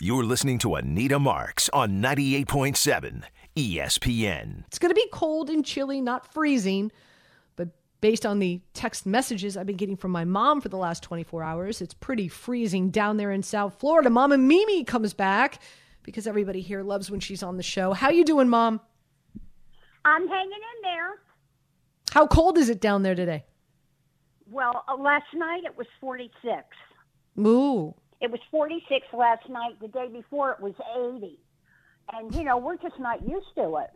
You're listening to Anita Marks on 98.7 ESPN. It's going to be cold and chilly, not freezing. But based on the text messages I've been getting from my mom for the last 24 hours, it's pretty freezing down there in South Florida. Mama Mimi comes back because everybody here loves when she's on the show. How you doing, Mom? I'm hanging in there. How cold is it down there today? Well, uh, last night it was 46. Ooh. It was 46 last night. The day before it was 80. And, you know, we're just not used to it.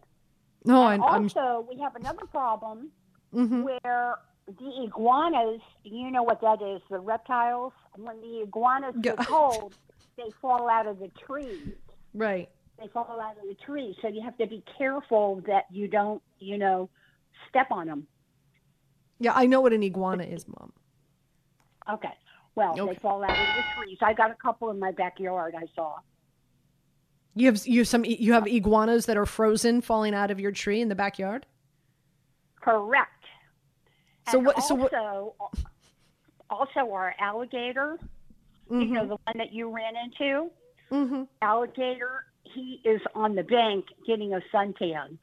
No, And I'm. also, we have another problem mhm. where the iguanas, you know what that is, the reptiles, when the iguanas Yeah. get cold, they fall out of the trees. Right. They fall out of the trees. So you have to be careful that you don't, you know, step on them. Yeah, I know what an iguana is, Mom. Okay. Well, Okay. they fall out of the trees. I got a couple in my backyard. I saw. You have you have some you have iguanas that are frozen falling out of your tree in the backyard. Correct. So And what- so what- Also, also our alligator. You know the one that you ran into. Mm-hmm. Alligator. He is on the bank getting a suntan.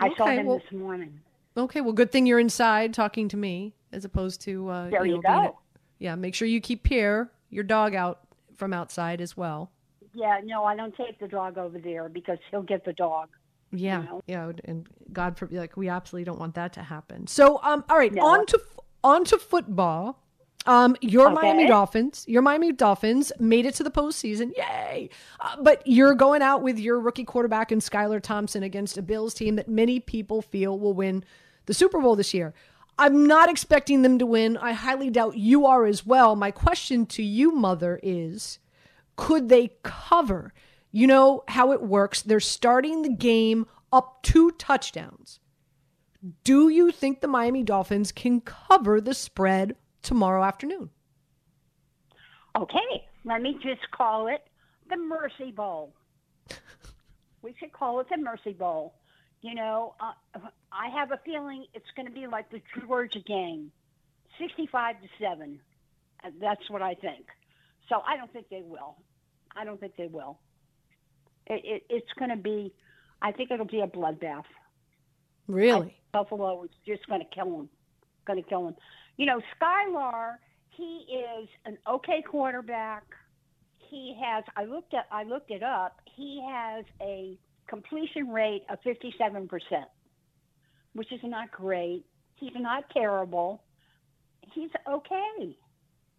I saw Okay, him well- this morning. Okay, well, good thing you're inside talking to me as opposed to uh, There you know, being go. Yeah, make sure you keep Pierre, your dog, out from outside as well. Yeah, no, I don't take the dog over there because he'll get the dog. Yeah, know? yeah, and God forbid, like we absolutely don't want that to happen. So, um, all right, No. on to on to football. Um, your Okay. Miami Dolphins, your Miami Dolphins made it to the postseason, yay! Uh, but you're going out with your rookie quarterback and Skylar Thompson against a Bills team that many people feel will win the Super Bowl this year. I'm not expecting them to win. I highly doubt you are as well. My question to you, mother, is could they cover? You know how it works. They're starting the game up two touchdowns. Do you think the Miami Dolphins can cover the spread tomorrow afternoon? Okay, let me just call it the Mercy Bowl. we should call it the Mercy Bowl. You know, uh, I have a feeling it's going to be like the Georgia game, sixty-five to seven. Uh, That's what I think. So I don't think they will. I don't think they will. It, it, it's going to be. I think it'll be a bloodbath. Really? Buffalo is just going to kill him. Going to kill him. You know, Skylar, he is an okay quarterback. He has. I looked at. I looked it up. He has a completion rate of fifty-seven percent, which is not great. He's not terrible. He's okay.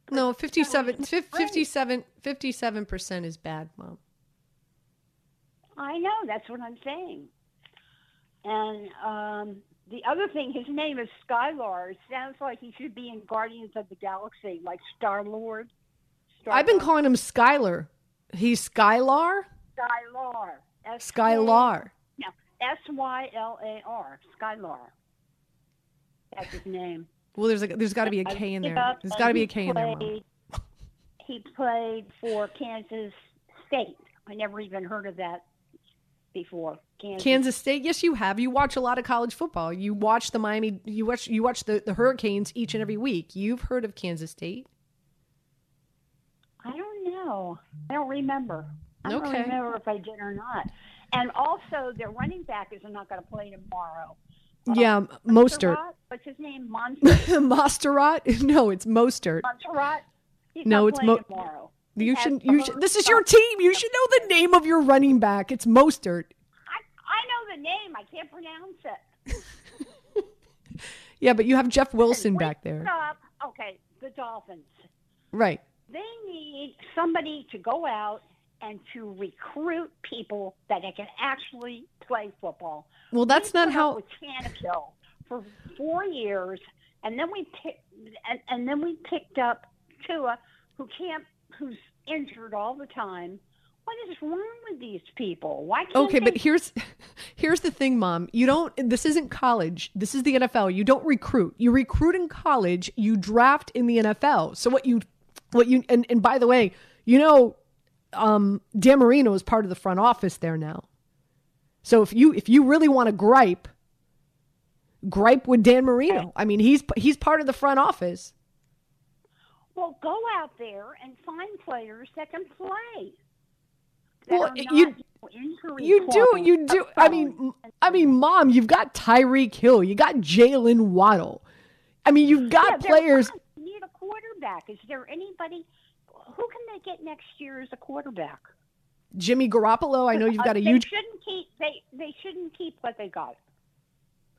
No, 57, 57, 57% is bad, Mom. I know. That's what I'm saying. And um, the other thing, his name is Skylar. It sounds like he should be in Guardians of the Galaxy, like Star Lord. I've been calling him Skylar. He's Skylar? Skylar. S- Skylar. No, S Y L A R. Skylar. That's his name. Well, there's a, there's got to be a K in there. There's got to be a K in there, Mom. He played for Kansas State. I never even heard of that before. Kansas. Kansas State. Yes, you have. You watch a lot of college football. You watch the Miami. You watch. You watch the, the Hurricanes each and every week. You've heard of Kansas State. I don't know. I don't remember. I don't remember if I did or not. And also, their running back is not going to play tomorrow. Yeah, Mostert. What's his name? Monster. Mosterat? No, it's Mostert. He's No, it's Mo- tomorrow. You should. You should. This is your team. You should know the name of your running back. It's Mostert. I, I know the name. I can't pronounce it. Yeah, but you have Jeff Wilson Wait, back there. Stop. Okay, the Dolphins. Right. They need somebody to go out and to recruit people that can actually play football. Well, that's we not how- with Tannehill for four years, and then we pick, and, and then we picked up Tua, who can't who's injured all the time. What is wrong with these people? Why can't Okay, they but here's here's the thing, mom. You don't this isn't college. This is the NFL. You don't recruit. You recruit in college, you draft in the NFL. So what you what you and, and by the way, you know um Dan Marino is part of the front office there now. So if you if you really want to gripe, gripe with Dan Marino. I mean, he's he's part of the front office. Well, go out there and find players that can play. that Well, you- You do, you do. I mean, I mean, mom, you've got Tyreek Hill, you got Jaylen Waddle. I mean, you've got Yeah, players. You need a quarterback. Is there anybody who can they get next year as a quarterback? Jimmy Garoppolo. I know you've Uh, got a they huge. Shouldn't keep they they shouldn't keep what they got.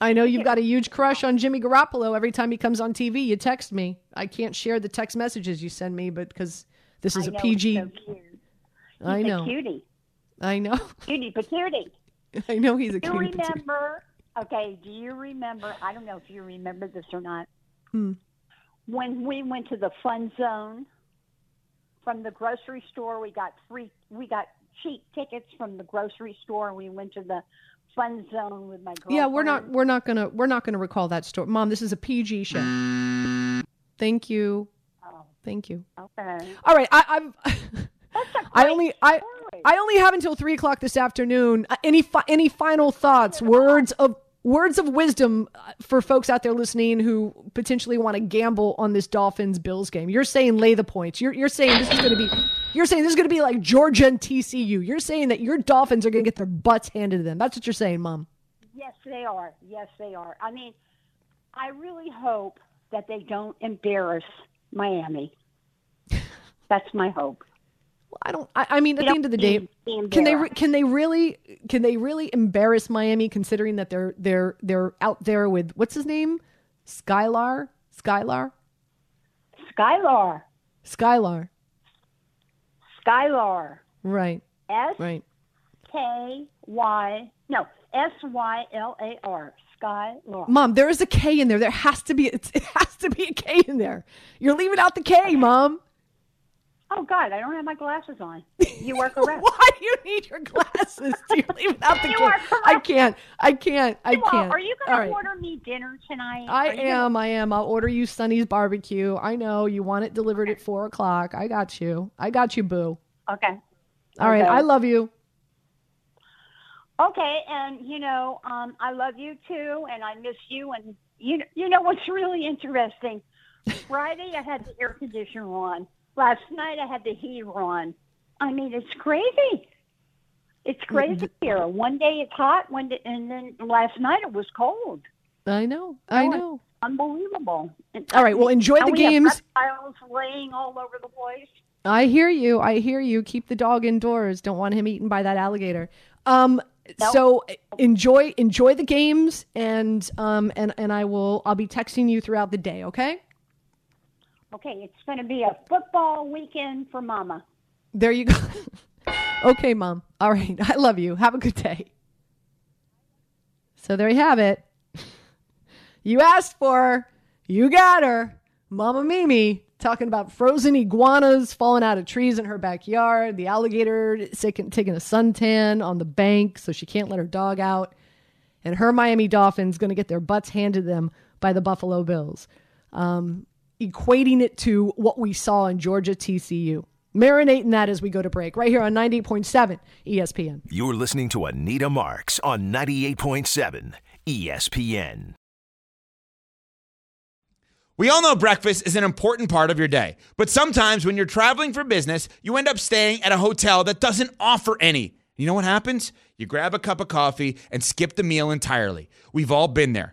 I know you've got a huge crush on Jimmy Garoppolo. Every time he comes on TV, you text me. I can't share the text messages you send me, but because this is I a know, PG. He's so I a know. cutie, I know. cutie patootie. I know he's a Do you cutie patootie. remember? Okay, do you remember? I don't know if you remember this or not. Hmm. When we went to the fun zone from the grocery store, we got free. We got cheap tickets from the grocery store, and we went to the fun zone with my girlfriend. Yeah, we're not. We're not gonna. We're not gonna recall that story, Mom. This is a PG show. Thank you. Oh, Thank you. okay. All right, I, I've. I only I story. I only have until three o'clock this afternoon. Uh, Any fi- any final thoughts, words of words of wisdom uh, for folks out there listening who potentially want to gamble on this Dolphins Bills game? You're saying lay the points. You're you're saying this is going to be. You're saying this is going to be like Georgia and TCU. You're saying that your Dolphins are going to get their butts handed to them. That's what you're saying, Mom. Yes, they are. Yes, they are. I mean, I really hope that they don't embarrass Miami. That's my hope. I don't. I, I mean, at the end of the day, need to be can they re- can they really can they really embarrass Miami considering that they're they're they're out there with what's his name, Skylar, Skylar, Skylar, Skylar, Skylar, right, S right. K Y, no, S Y L A R, Skylar. Mom, there is a K in there. There has to be it has to be a K in there. You're leaving out the K, Mom. Oh God, I don't have my glasses on. You are correct. Why do you need your glasses? Do You're leaving out the You. I can't. I can't. I Well, can't. are you going right. to order me dinner tonight? I you gonna- am. I am. I'll order you Sonny's barbecue. I know you want it delivered at four o'clock. I got you. I got you, boo. Okay. All right. Okay. I love you. Okay, and you know, um, I love you too, and I miss you. And you, you know what's really interesting? Friday I had the air conditioner on. Last night I had the heater on. I mean, it's crazy. It's crazy here. One day it's hot, one day, and then last night it was cold. I know. I Oh, know. Unbelievable. And, All right, well, enjoy the games. reptiles laying all over the place. I hear you. I hear you. Keep the dog indoors. Don't want him eaten by that alligator. Um. Nope. So enjoy enjoy the games, and um and and I will I'll be texting you throughout the day. Okay. Okay, it's going to be a football weekend for Mama. There you go. okay, mom. All right. I love you. Have a good day. So there you have it. You asked for her. You got her. Mama Mimi talking about frozen iguanas falling out of trees in her backyard, the alligator taking, taking a suntan on the bank so she can't let her dog out, and her Miami Dolphins going to get their butts handed them by the Buffalo Bills. Um, equating it to what we saw in Georgia TCU. Marinating that as we go to break, right here on 98.7 ESPN. You're listening to Anita Marks on 98.7 ESPN. We all know breakfast is an important part of your day, but sometimes when you're traveling for business, you end up staying at a hotel that doesn't offer any. You know what happens? You grab a cup of coffee and skip the meal entirely. We've all been there.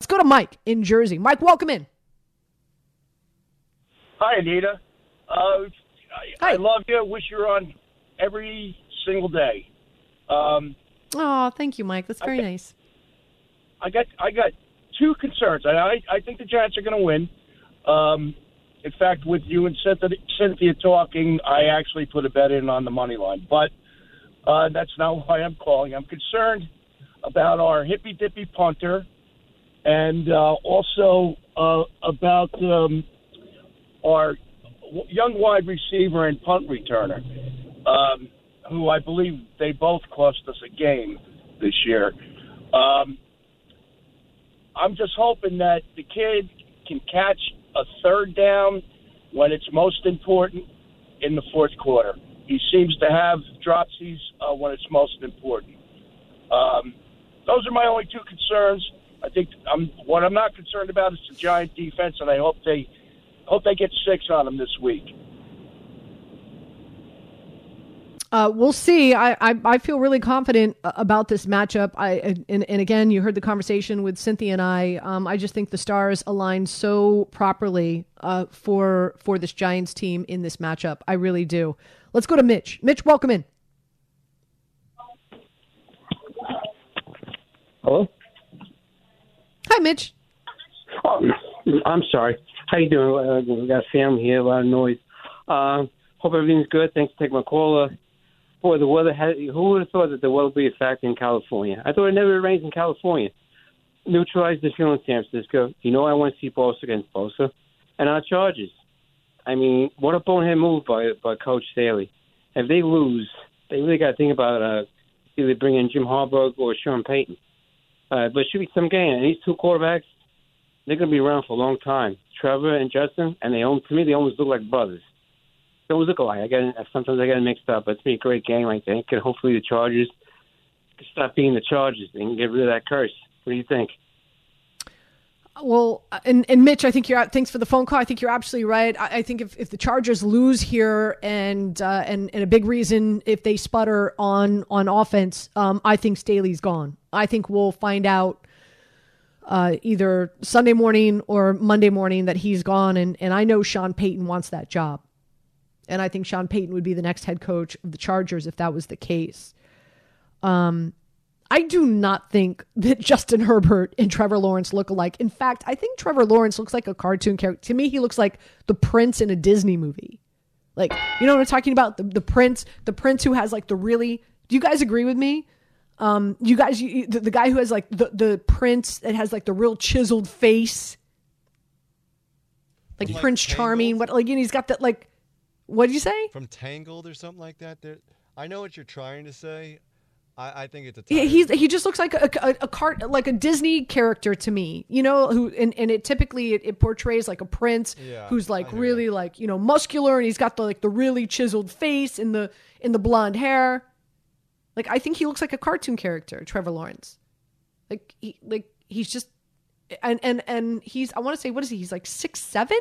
Let's go to Mike in Jersey. Mike, welcome in. Hi, Anita. Uh, I, I love you. Wish you were on every single day. Um, Oh, thank you, Mike. That's very Okay. nice. I got I got two concerns. I I, I think the Giants are going to win. Um, in fact, with you and Cynthia, Cynthia talking, I actually put a bet in on the money line. But uh, that's not why I'm calling. I'm concerned about our hippy dippy punter, and uh, also uh, about um, our young wide receiver and punt returner, um, who I believe they both cost us a game this year. Um, I'm just hoping that the kid can catch a third down when it's most important in the fourth quarter. He seems to have dropsies uh, when it's most important. Um, those are my only two concerns. I think I'm, what I'm not concerned about is the Giant defense, and I hope they hope they get six on them this week. Uh, we'll see. I, I, I feel really confident uh, about this matchup. I and, and again, you heard the conversation with Cynthia and I. Um, I just think the stars align so properly uh, for for this Giants team in this matchup. I really do. Let's go to Mitch. Mitch, welcome in. Hello. Hi, Mitch. Oh, I'm sorry. How you doing? Uh, we got family here, a lot of noise. Uh, hope everything's good. Thanks for taking my call. Uh, boy, the weather had. Who would have thought that the weather would be a factor in California? I thought it never rains in California. Neutralize the feeling in San Francisco. You know I want to see Bosa against Bosa, and our charges. I mean, what a bonehead move by by Coach Staley. If they lose, they really got to think about uh, either bringing Jim Harbaugh or Sean Payton. Uh, but it should be some game. And these two quarterbacks, they're going to be around for a long time. Trevor and Justin, and they almost, to me, they almost look like brothers. They almost look alike. I get sometimes I get it mixed up, but it's been a great game, I think. And hopefully the Chargers can stop being the Chargers and get rid of that curse. What do you think? Well, and, and Mitch, I think you're. out. Thanks for the phone call. I think you're absolutely right. I, I think if, if the Chargers lose here, and uh, and and a big reason if they sputter on on offense, um, I think Staley's gone. I think we'll find out uh, either Sunday morning or Monday morning that he's gone, and and I know Sean Payton wants that job, and I think Sean Payton would be the next head coach of the Chargers if that was the case. Um, I do not think that Justin Herbert and Trevor Lawrence look alike. In fact, I think Trevor Lawrence looks like a cartoon character. To me, he looks like the prince in a Disney movie. Like, you know what I'm talking about? The, the prince, the prince who has like the really. Do you guys agree with me? Um, you guys, you, the, the guy who has like the the prince that has like the real chiseled face, like, Prince Charming. What like you know, he's got that like. What did you say? From Tangled or something like that. There, I know what you're trying to say. I, I think it's a. He, he's he just looks like a, a, a cart like a Disney character to me, you know. Who and, and it typically it, it portrays like a prince Yeah, who's like really like you know muscular and he's got the like the really chiseled face and the in the blonde hair. Like I think he looks like a cartoon character, Trevor Lawrence. Like he like he's just and and and he's I want to say what is he? He's like six seven.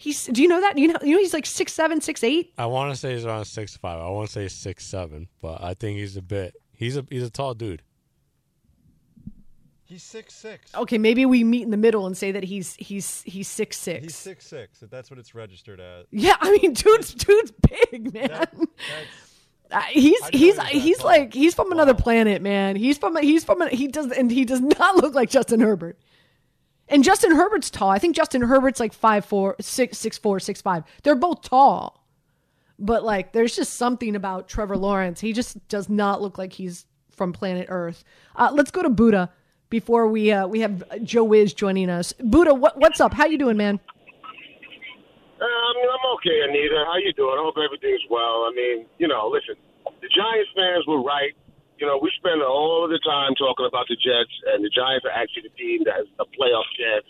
He's do you know that you know you know he's like six seven six eight. I want to say he's around six five. I want to say six seven, but I think he's a bit. He's a he's a tall dude. He's six six. Okay, maybe we meet in the middle and say that he's he's he's six six. He's six six. That's what it's registered as. Yeah, I mean, dude's dude's big, man. Uh, he's he's he's like he's from another planet, man. He's from a, he's from a, he does and he does not look like Justin Herbert. And Justin Herbert's tall. I think Justin Herbert's like five four, six six four, six five. They're both tall, but like there's just something about Trevor Lawrence. He just does not look like he's from planet Earth. Uh, let's go to Buddha before we uh, we have Joe Wiz joining us. Buddha, what, what's up? How you doing, man? Mean, I'm okay, Anita. How you doing? I hope everything's well. I mean, you know, listen, the Giants fans were right. You know, we spend all the time talking about the Jets, and the Giants are actually the team that has a playoff chance.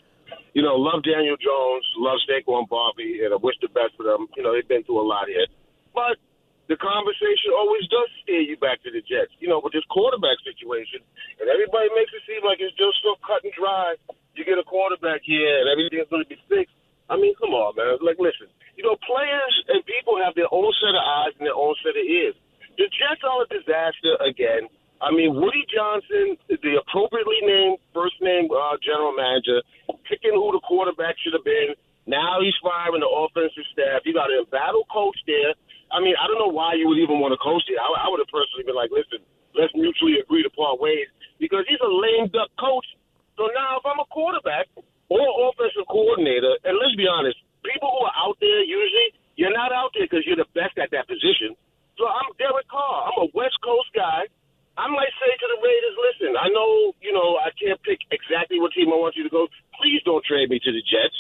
You know, love Daniel Jones, love Saquon Barkley, and I wish the best for them. You know, they've been through a lot here. But the conversation always does steer you back to the Jets. You know, with this quarterback situation, and everybody makes it seem like it's just so cut and dry. You get a quarterback here, and everything's going to be fixed. I mean, come on, man. Like, listen, you know, players and people have their own set of eyes and their own set of ears. The Jets are a disaster again. I mean, Woody Johnson, the appropriately named first name uh, general manager, picking who the quarterback should have been. Now he's firing the offensive staff. You got a battle coach there. I mean, I don't know why you would even want to coach it. I, I would have personally been like, listen, let's mutually agree to part ways because he's a lame duck coach. So now, if I'm a quarterback or offensive coordinator, and let's be honest, people who are out there usually you're not out there because you're the best at that position. So I'm Derek Carr. I'm a West Coast guy. I might say to the Raiders, listen, I know, you know, I can't pick exactly what team I want you to go. Please don't trade me to the Jets.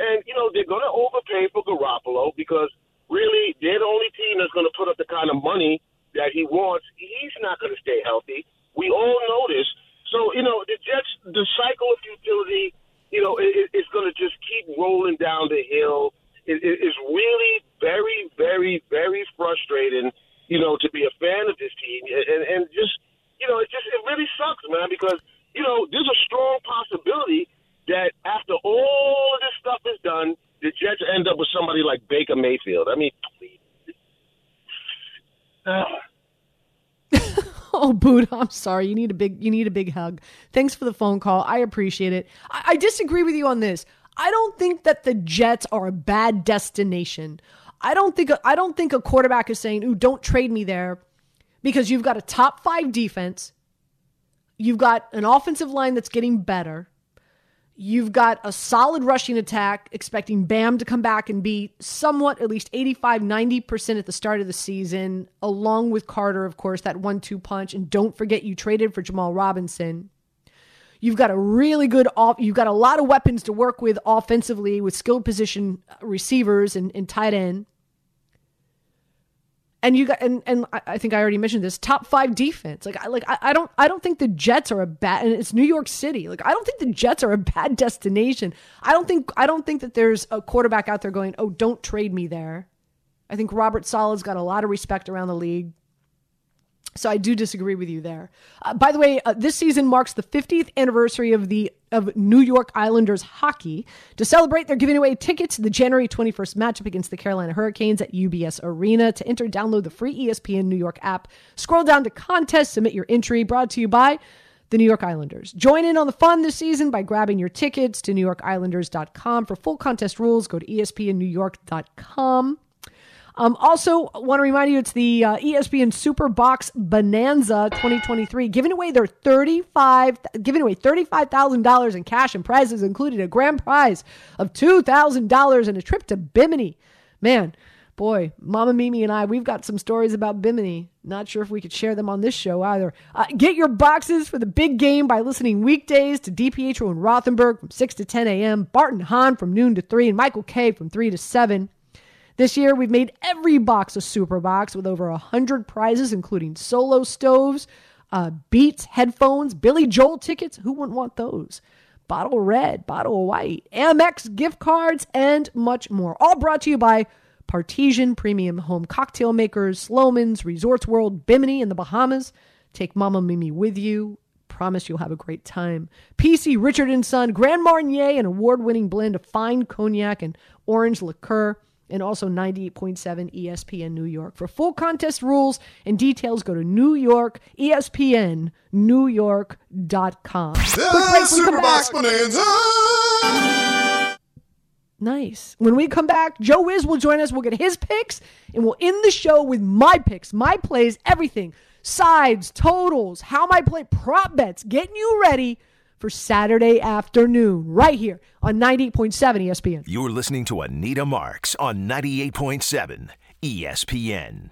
And, you know, they're going to overpay for Garoppolo because really they're the only team that's going to put up the kind of money that he wants. He's not going to stay healthy. We all know this. So, you know, the Jets, the cycle of futility, you know, it, it's going to just keep rolling down the hill. It, it, it's really very, very, very frustrating, you know, to be a fan of this team. And, and just, you know, it just, it really sucks, man, because, you know, there's a strong possibility that after all of this stuff is done, the Jets end up with somebody like Baker Mayfield. I mean, please. Uh, Oh, Buddha, I'm sorry. You need a big you need a big hug. Thanks for the phone call. I appreciate it. I, I disagree with you on this. I don't think that the Jets are a bad destination. I don't think I don't think a quarterback is saying, "Ooh, don't trade me there," because you've got a top five defense. You've got an offensive line that's getting better. You've got a solid rushing attack, expecting Bam to come back and be somewhat, at least 85, 90% at the start of the season, along with Carter, of course, that one two punch. And don't forget, you traded for James Robinson. You've got a really good off. You've got a lot of weapons to work with offensively with skilled position receivers and, and tight end. And you got and and I- think I already mentioned this top five defense. Like I like I, I don't I don't think the Jets are a bad and it's New York City. Like I don't think the Jets are a bad destination. I don't think I don't think that there's a quarterback out there going, oh, don't trade me there. I think Robert Saleh's got a lot of respect around the league. So I do disagree with you there. Uh, by the way, uh, this season marks the 50th anniversary of the of New York Islanders hockey. To celebrate, they're giving away tickets to the January 21st matchup against the Carolina Hurricanes at UBS Arena. To enter, download the free ESPN New York app. Scroll down to contest, submit your entry. Brought to you by the New York Islanders. Join in on the fun this season by grabbing your tickets to NewYorkIslanders.com. For full contest rules, go to ESPNNewYork.com. Um, also, want to remind you it's the uh, ESPN Super Box Bonanza 2023, giving away their 35, giving away $35,000 in cash and prizes, including a grand prize of $2,000 and a trip to Bimini. Man, boy, Mama Mimi and I, we've got some stories about Bimini. Not sure if we could share them on this show either. Uh, get your boxes for the big game by listening weekdays to DiPietro and Rothenberg from 6 to 10 a.m., Barton Hahn from noon to 3, and Michael Kay from 3 to 7. This year, we've made every box a super box with over 100 prizes, including solo stoves, uh, Beats, headphones, Billy Joel tickets. Who wouldn't want those? Bottle red, bottle white, Amex gift cards, and much more. All brought to you by Bartesian Premium Home Cocktail Makers, Slomin's, Resorts World, Bimini, in the Bahamas. Take Mama Mimi with you. Promise you'll have a great time. PC Richard and Son, Grand Marnier, an award-winning blend of fine cognac and orange liqueur and also 98.7 ESPN New York. For full contest rules and details, go to New York, ESPN, New York.com. Quick break, we come back. Nice. When we come back, Joe Wiz will join us. We'll get his picks, and we'll end the show with my picks, my plays, everything. Sides, totals, how my play, prop bets, getting you ready for Saturday afternoon, right here on 98.7 ESPN. You're listening to Anita Marks on 98.7 ESPN.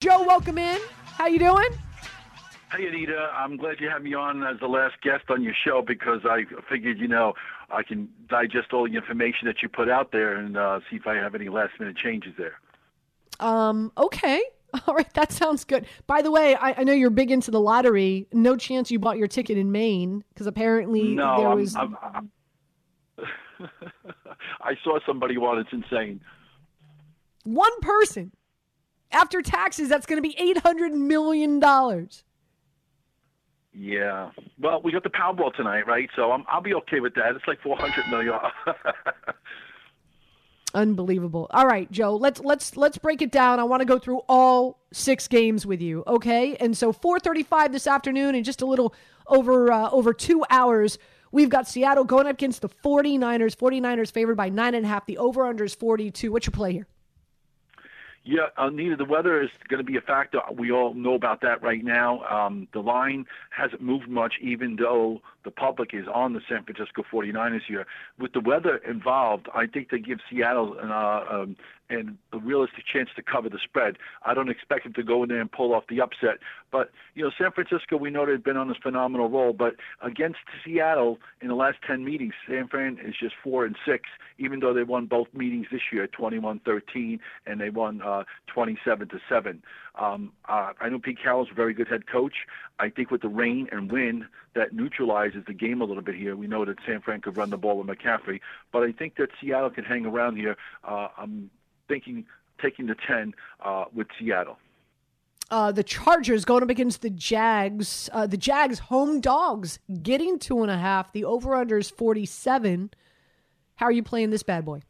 Joe, welcome in. How you doing? Hey, Anita. I'm glad you had me on as the last guest on your show because I figured, you know, I can digest all the information that you put out there and uh, see if I have any last minute changes there. Um, okay. All right, that sounds good. By the way, I, I know you're big into the lottery. No chance you bought your ticket in Maine because apparently No, there I'm- was. I'm, I'm, I saw somebody won. It's insane. one person after taxes that's going to be 800 million dollars Yeah. Well, we got the Powerball tonight, right? So I'm, I'll be okay with that. It's like 400 million. unbelievable all right joe let's let's let's break it down i want to go through all six games with you okay and so 4.35 this afternoon in just a little over uh, over two hours we've got seattle going up against the 49ers 49ers favored by nine and a half the over under is 42 what's your play here Yeah, Anita, the weather is going to be a factor. We all know about that right now. Um, the line hasn't moved much, even though the public is on the San Francisco 49ers here. With the weather involved, I think they give Seattle an, uh, um, an, a realistic chance to cover the spread. I don't expect them to go in there and pull off the upset. But, you know, San Francisco, we know they've been on this phenomenal roll. But against Seattle in the last 10 meetings, San Fran is just 4 and 6, even though they won both meetings this year, 21 13, and they won uh, 27 to 7. Um, uh, I know Pete Carroll's a very good head coach. I think with the rain and wind, that neutralizes the game a little bit here. We know that San Fran could run the ball with McCaffrey, but I think that Seattle can hang around here. Uh, I'm thinking taking the 10 uh, with Seattle. uh, the Chargers going up against the Jags. Uh, the Jags home dogs getting two and a half. The over under is 47. How are you playing this bad boy?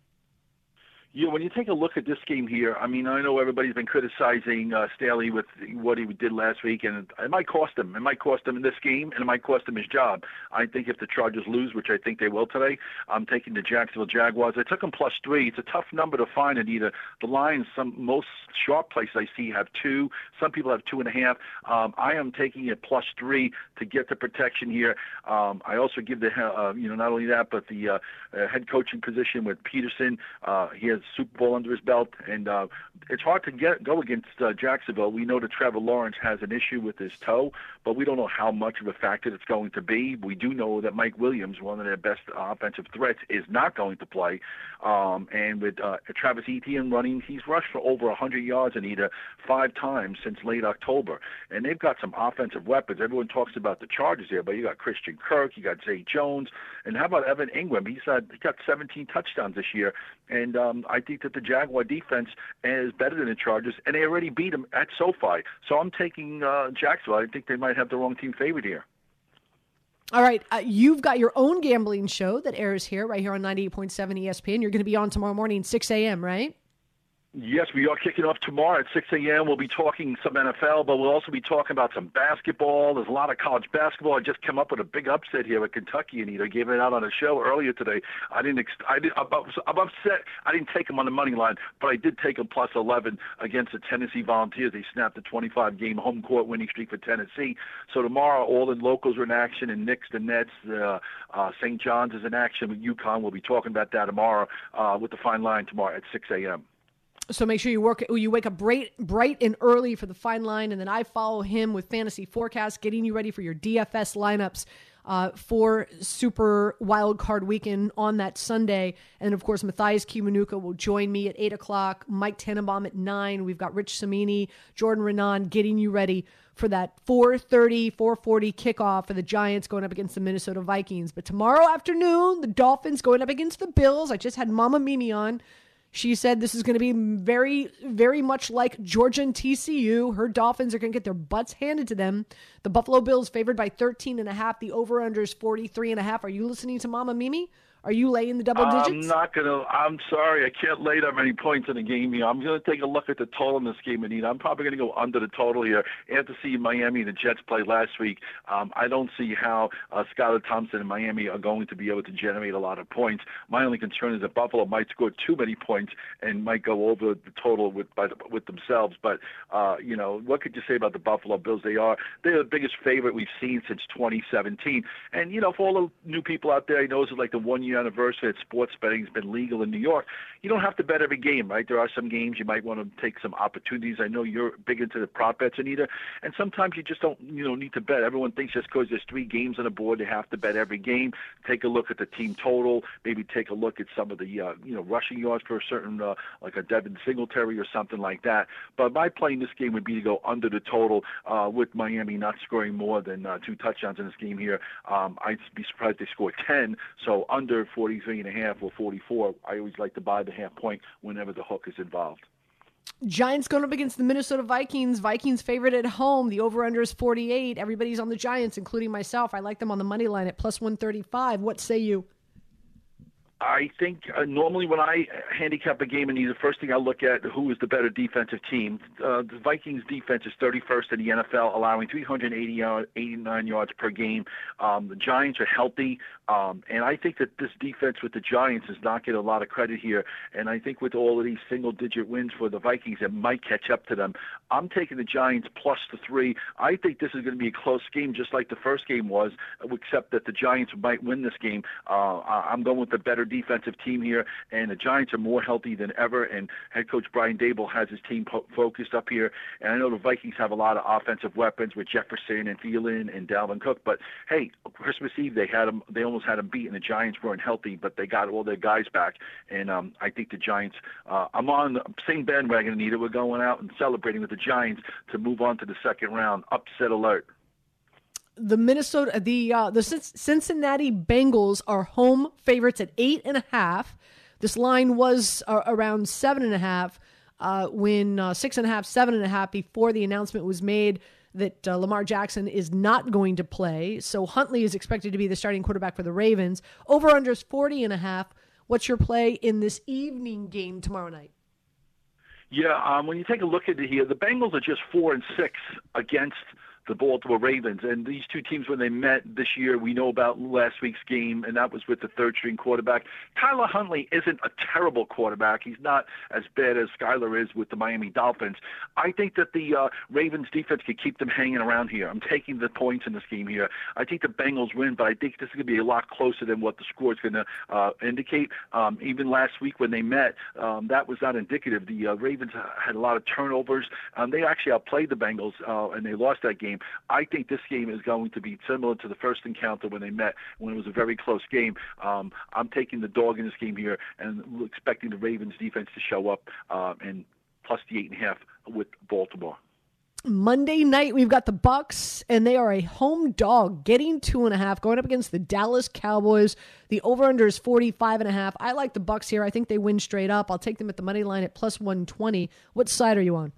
Yeah, when you take a look at this game here, I mean, I know everybody's been criticizing uh, Staley with what he did last week, and it might cost him. It might cost him in this game, and it might cost him his job. I think if the Chargers lose, which I think they will today, I'm taking the Jacksonville Jaguars. I took them plus three. It's a tough number to find in either the lines. Some most sharp places I see have two. Some people have two and a half. Um, I am taking it plus three to get the protection here. Um, I also give the uh, you know not only that, but the uh, uh, head coaching position with Pederson. Uh, he has Super Bowl under his belt, and uh, it's hard to get go against uh, Jacksonville. We know that Trevor Lawrence has an issue with his toe, but we don't know how much of a factor it's going to be. We do know that Mike Williams, one of their best offensive threats, is not going to play. Um, and with uh, Travis Etienne running, he's rushed for over 100 yards in either five times since late October. And they've got some offensive weapons. Everyone talks about the Chargers here, but you got Christian Kirk, you got Zay Jones, and how about Evan Engram? He's had he got 17 touchdowns this year, and um, I think that the Jaguar defense is better than the Chargers, and they already beat them at SoFi. So I'm taking uh, Jacksonville. I think they might have the wrong team favored here. All right, uh, you've got your own gambling show that airs here, right here on 98.7 ESPN. You're going to be on tomorrow morning, 6 a.m., right? Yes, we are kicking off tomorrow at 6 a.m. We'll be talking some NFL, but we'll also be talking about some basketball. There's a lot of college basketball. I just came up with a big upset here with Kentucky, and either gave it out on a show earlier today. I didn't. Ex- I did. I'm, I'm upset. I didn't take them on the money line, but I did take them plus 11 against the Tennessee Volunteers. They snapped a 25-game home court winning streak for Tennessee. So tomorrow, all the locals are in action, and Knicks, the Nets, uh, uh, St. John's is in action with UConn. We'll be talking about that tomorrow uh, with the fine line tomorrow at 6 a.m. So make sure you work you wake up bright bright and early for the fine line, and then I follow him with fantasy forecasts, getting you ready for your DFS lineups. uh, for Super Wild Card Weekend on that Sunday. And of course, Mathias Kiwanuka will join me at 8 o'clock, Mike Tannenbaum at 9. We've got Rich Cimini, Jordan Raanan getting you ready for that 4:30, 4:40 kickoff for the Giants going up against the Minnesota Vikings. But tomorrow afternoon, the Dolphins going up against the Bills. I just had Mama Mimi on. She said this is going to be very, very much like Georgia and TCU. Her Dolphins are going to get their butts handed to them. The Buffalo Bills favored by 13 and a half. The over-under is 43 and a half. Are you listening to Mama Mimi? Are you laying the double digits? I'm not gonna. I'm sorry, I can't lay that many points in a game here. I'm gonna take a look at the total in this game, Anita. I'm probably gonna go under the total here. After seeing Miami and the Jets play last week, um, I don't see how uh, Skylar Thompson and Miami are going to be able to generate a lot of points. My only concern is that Buffalo might score too many points and might go over the total with by the, with themselves. But uh, you know, what could you say about the Buffalo Bills? They are they're the biggest favorite we've seen since 2017. And you know, for all the new people out there, I know this is like the one year anniversary that sports betting has been legal in New York. You don't have to bet every game, right? There are some games you might want to take some opportunities. I know you're big into the prop bets, Anita, and sometimes you just don't you know need to bet. Everyone thinks just because there's three games on the board, they have to bet every game. Take a look at the team total. Maybe take a look at some of the uh, you know rushing yards for a certain uh, like a Devin Singletary or something like that. But my play in this game would be to go under the total uh, with Miami not scoring more than uh, two touchdowns in this game here. Um, I'd be surprised they score 10. So under 43 and a half or 44. I always like to buy the half point whenever the hook is involved. Giants going up against the Minnesota Vikings. Vikings favorite at home. The over under is 48. Everybody's on the Giants, including myself. I like them on the money line at plus 135. What say you? I think uh, normally when I handicap a game, and the first thing I look at who is the better defensive team. Uh, the Vikings defense is 31st in the NFL, allowing 380 89 yards per game. Um, the Giants are healthy, um, and I think that this defense with the Giants is not getting a lot of credit here. And I think with all of these single-digit wins for the Vikings, it might catch up to them. I'm taking the Giants plus the three. I think this is going to be a close game, just like the first game was, except that the Giants might win this game. Uh, I'm going with the better defensive team here, and the Giants are more healthy than ever. And head coach Brian Daboll has his team po- focused up here. And I know the Vikings have a lot of offensive weapons with Jefferson and Thielen and Dalvin Cook. But hey, Christmas Eve they had them. They almost had them beaten. The Giants weren't healthy, but they got all their guys back. And um, I think the Giants. Uh, I'm on the same bandwagon, Anita. We're going out and celebrating with the Giants to move on to the second round. Upset alert the Minnesota, the uh, the Cincinnati Bengals are home favorites at eight and a half. This line was uh, around seven and a half uh, when uh, six and a half, seven and a half before the announcement was made that uh, Lamar Jackson is not going to play. So Huntley is expected to be the starting quarterback for the Ravens. Over under is 40 and a half. What's your play in this evening game tomorrow night? Yeah, um, when you take a look at it here, the Bengals are just four and six against the Baltimore Ravens. And these two teams, when they met this year, we know about last week's game, and that was with the third string quarterback. Tyler Huntley isn't a terrible quarterback. He's not as bad as Skylar is with the Miami Dolphins. I think that the uh, Ravens defense could keep them hanging around here. I'm taking the points in this game here. I think the Bengals win, but I think this is going to be a lot closer than what the score is going to uh, indicate. Um, even last week when they met, um, that was not indicative. The uh, Ravens had a lot of turnovers. Um, they actually outplayed the Bengals, uh, and they lost that game. I think this game is going to be similar to the first encounter when they met, when it was a very close game. Um, I'm taking the dog in this game here and expecting the Ravens defense to show up uh, and plus the eight and a half with Baltimore. Monday night we've got the Bucks, and they are a home dog, getting two and a half, going up against the Dallas Cowboys. The over under is 45 and a half. I like the Bucks here. I think they win straight up. I'll take them at the money line at plus 120. What side are you on?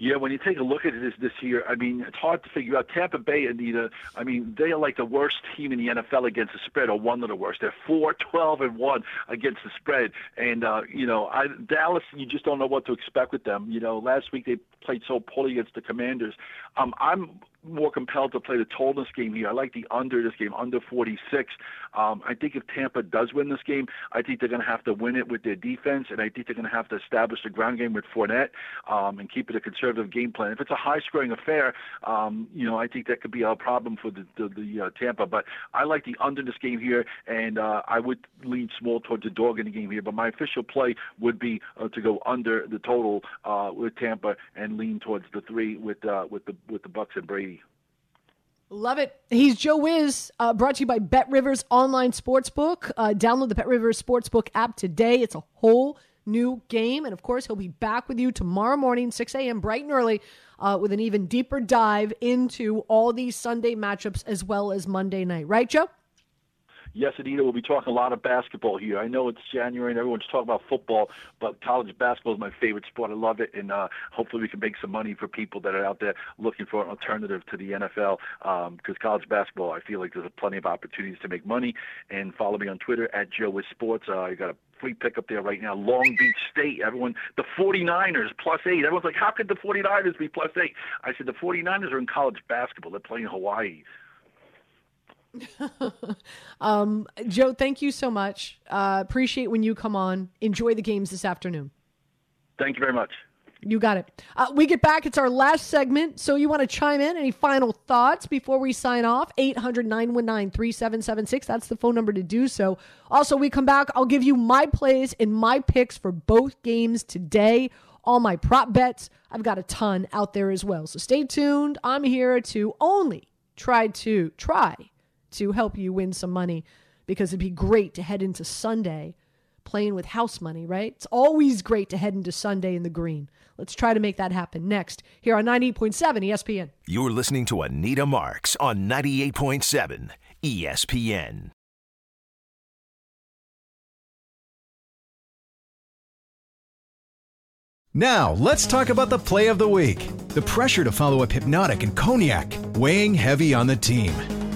Yeah, when you take a look at this this year, I mean, it's hard to figure out. Tampa Bay, Anita, I mean, they are like the worst team in the NFL against the spread, or one of the worst. They're four, twelve, and one against the spread. And uh, you know, I, Dallas, you just don't know what to expect with them. You know, last week they played so poorly against the Commanders. Um, I'm more compelled to play the total this game here. I like the under this game, under 46. Um, I think if Tampa does win this game, I think they're going to have to win it with their defense, and I think they're going to have to establish the ground game with Fournette um, and keep it a conservative game plan. If it's a high-scoring affair, um, you know, I think that could be a problem for the the, the uh, Tampa. But I like the under this game here, and uh, I would lean small towards the dog in the game here. But my official play would be uh, to go under the total uh, with Tampa and lean towards the three with uh, with the with the Bucks and Brady. Love it. He's Joe Wiz, uh, brought to you by Bet Rivers Online Sportsbook. Uh, download the Bet Rivers Sportsbook app today. It's a whole new game. And of course, he'll be back with you tomorrow morning, 6 a.m., bright and early, uh, with an even deeper dive into all these Sunday matchups as well as Monday night. Right, Joe? Yes, Anita, we'll be talking a lot of basketball here. I know it's January and everyone's talking about football, but college basketball is my favorite sport. I love it, and uh, hopefully we can make some money for people that are out there looking for an alternative to the NFL. Because um, college basketball, I feel like there's plenty of opportunities to make money. And follow me on Twitter at Joe with Sports. Uh, you got a free pick up there right now. Long Beach State. Everyone, the 49ers plus eight. Everyone's like, how could the 49ers be plus eight? I said, the 49ers are in college basketball. They're playing Hawaii. um, Joe, thank you so much. Uh, appreciate when you come on. Enjoy the games this afternoon. Thank you very much. You got it. Uh, we get back. It's our last segment. So you want to chime in? Any final thoughts before we sign off? 800 919 3776. That's the phone number to do so. Also, we come back. I'll give you my plays and my picks for both games today. All my prop bets. I've got a ton out there as well. So stay tuned. I'm here to only try to try to help you win some money because it'd be great to head into Sunday playing with house money, right? It's always great to head into Sunday in the green. Let's try to make that happen next here on 98.7 ESPN. You're listening to Anita Marks on 98.7 ESPN. Now, let's talk about the play of the week. The pressure to follow up Hypnotic and Cognac, weighing heavy on the team.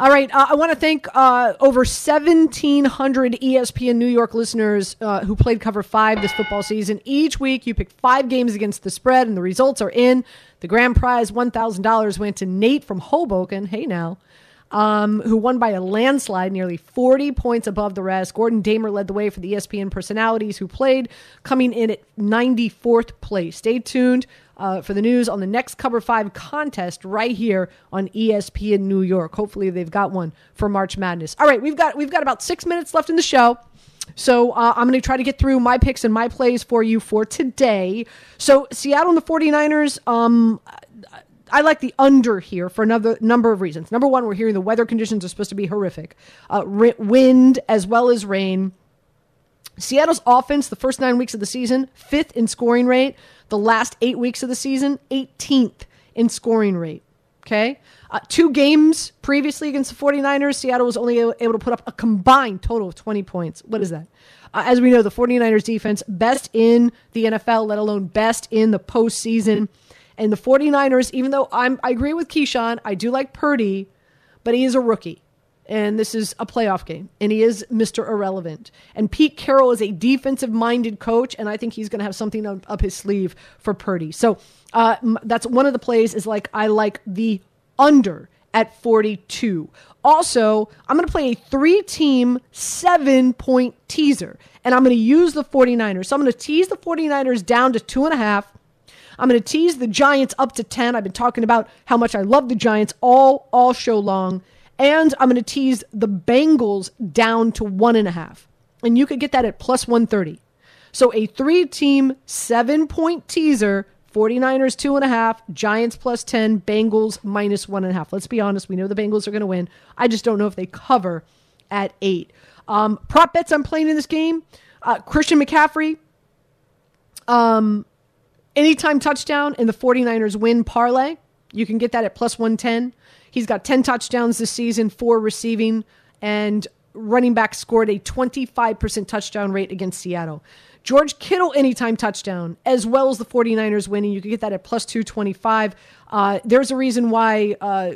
All right. Uh, I want to thank uh, over 1,700 ESPN New York listeners uh, who played cover five this football season. Each week, you pick five games against the spread, and the results are in. The grand prize, $1,000, went to Nate from Hoboken. Hey, now. Um, who won by a landslide, nearly 40 points above the rest. Gordon Damer led the way for the ESPN personalities who played, coming in at 94th place. Stay tuned uh, for the news on the next Cover 5 contest right here on ESPN New York. Hopefully, they've got one for March Madness. All right, we've got we've got about six minutes left in the show. So uh, I'm going to try to get through my picks and my plays for you for today. So Seattle and the 49ers, um, I like the under here for another number of reasons. Number one, we're hearing the weather conditions are supposed to be horrific, uh, wind as well as rain. Seattle's offense, the first nine weeks of the season, fifth in scoring rate. The last eight weeks of the season, 18th in scoring rate. Okay. Uh, two games previously against the 49ers, Seattle was only able to put up a combined total of 20 points. What is that? Uh, as we know, the 49ers defense, best in the NFL, let alone best in the postseason. And the 49ers, even though I'm, I agree with Keyshawn, I do like Purdy, but he is a rookie. And this is a playoff game, and he is Mr. Irrelevant. And Pete Carroll is a defensive minded coach, and I think he's going to have something up, up his sleeve for Purdy. So uh, that's one of the plays is like, I like the under at 42. Also, I'm going to play a three team, seven point teaser, and I'm going to use the 49ers. So I'm going to tease the 49ers down to two and a half. I'm going to tease the Giants up to 10. I've been talking about how much I love the Giants all all show long. And I'm going to tease the Bengals down to one and a half. And you could get that at plus 130. So a three team, seven point teaser 49ers two and a half, Giants plus 10, Bengals minus one and a half. Let's be honest, we know the Bengals are going to win. I just don't know if they cover at eight. Um, prop bets I'm playing in this game uh, Christian McCaffrey, um, Anytime touchdown in the 49ers win parlay. You can get that at plus 110. He's got 10 touchdowns this season, four receiving, and running back scored a 25% touchdown rate against Seattle. George Kittle anytime touchdown, as well as the 49ers winning. You can get that at plus 225. Uh, there's a reason why uh,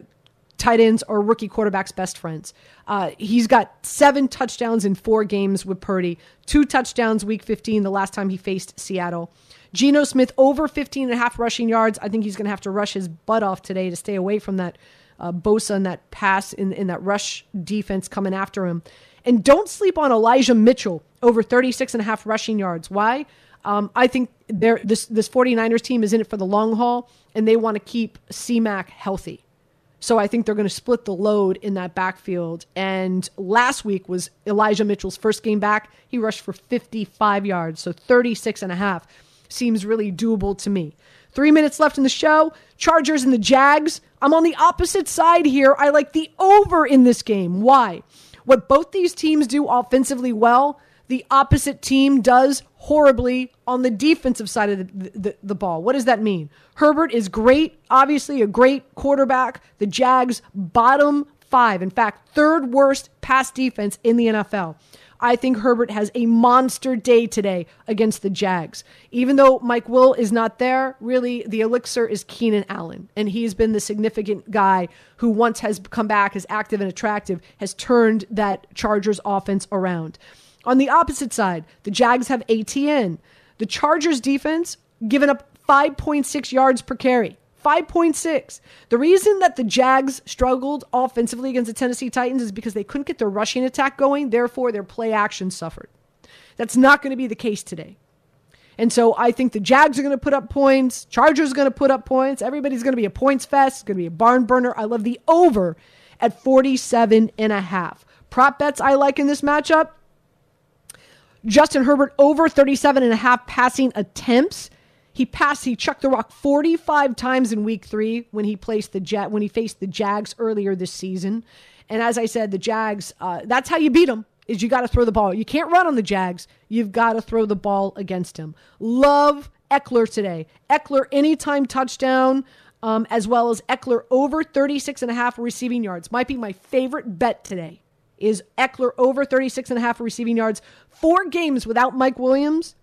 tight ends are rookie quarterbacks' best friends. Uh, he's got seven touchdowns in four games with Purdy, two touchdowns week 15, the last time he faced Seattle. Geno Smith over 15 and a half rushing yards. I think he's going to have to rush his butt off today to stay away from that uh, Bosa and that pass in, in that rush defense coming after him. And don't sleep on Elijah Mitchell over 36 and a half rushing yards. Why? Um, I think this, this 49ers team is in it for the long haul, and they want to keep CMAC healthy. So I think they're going to split the load in that backfield. And last week was Elijah Mitchell's first game back. He rushed for 55 yards, so 36 and a half seems really doable to me. Three minutes left in the show. Chargers and the Jags. I'm on the opposite side here. I like the over in this game. Why? What both these teams do offensively well, the opposite team does horribly on the defensive side of the, the, the, ball. What does that mean? Herbert is great, obviously a great quarterback. The Jags, bottom five, in fact, third worst pass defense in the NFL. I think Herbert has a monster day today against the Jags. Even though Mike Will is not there, really the elixir is Keenan Allen. And he's been the significant guy who once has come back as active and attractive, has turned that Chargers offense around. On the opposite side, the Jags have Etienne. The Chargers defense given up 5.6 yards per carry. 5.6. The reason that the Jags struggled offensively against the Tennessee Titans is because they couldn't get their rushing attack going, therefore their play action suffered. That's not going to be the case today. And so I think the Jags are going to put up points, Chargers are going to put up points, everybody's going to be a points fest, it's going to be a barn burner. I love the over at 47 and a half. Prop bets I like in this matchup. Justin Herbert over 37 and a half passing attempts. He passed, he chucked the rock 45 times in week three when he placed the jet when he faced the Jags earlier this season. And as I said, the Jags, uh, that's how you beat them. Is you got to throw the ball. You can't run on the Jags. You've got to throw the ball against him. Love Ekeler today. Ekeler anytime touchdown, um, as well as Ekeler over 36 and a half receiving yards. Might be my favorite bet today. Is Ekeler over 36 and a half receiving yards? Four games without Mike Williams.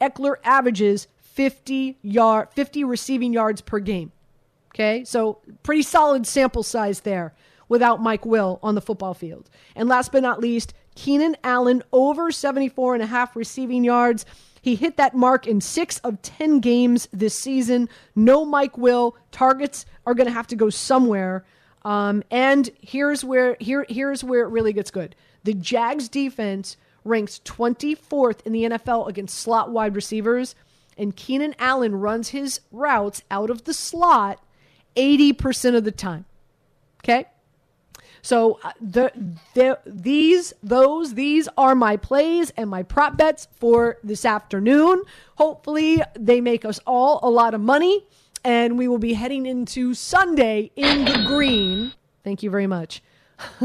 Ekeler averages 50 yard 50 receiving yards per game. Okay? So pretty solid sample size there without Mike Will on the football field. And last but not least, Keenan Allen over 74 and a half receiving yards. He hit that mark in 6 of 10 games this season. No Mike Will. Targets are going to have to go somewhere. Um, and here's where here here's where it really gets good. The Jags defense ranks 24th in the NFL against slot wide receivers and Keenan Allen runs his routes out of the slot 80% of the time. Okay? So uh, the, the these those these are my plays and my prop bets for this afternoon. Hopefully they make us all a lot of money and we will be heading into Sunday in the green. Thank you very much.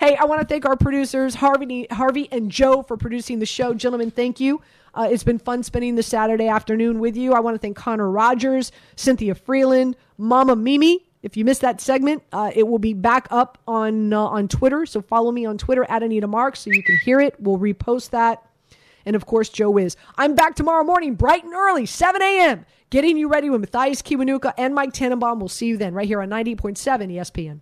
hey, I want to thank our producers Harvey Harvey and Joe for producing the show. Gentlemen, thank you. Uh, it's been fun spending the Saturday afternoon with you. I want to thank Connor Rogers, Cynthia Freeland, Mama Mimi. If you missed that segment, uh, it will be back up on uh, on Twitter. So follow me on Twitter at Anita Marks so you can hear it. We'll repost that. And of course, Joe Wiz. I'm back tomorrow morning, bright and early, 7 a.m., getting you ready with Mathias Kiwanuka and Mike Tannenbaum. We'll see you then, right here on 90.7 ESPN.